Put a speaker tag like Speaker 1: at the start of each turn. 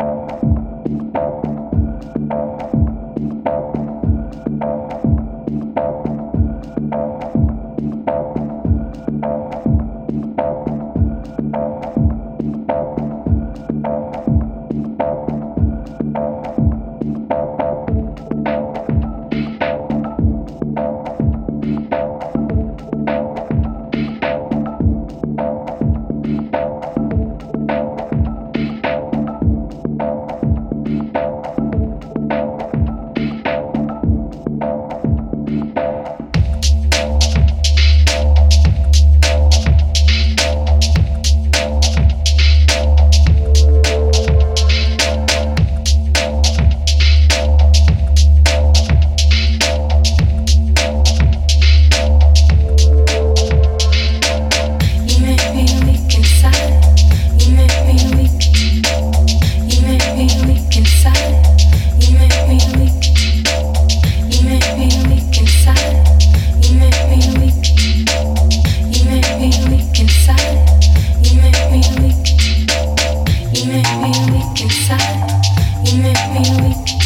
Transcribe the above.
Speaker 1: Thank You make me weak.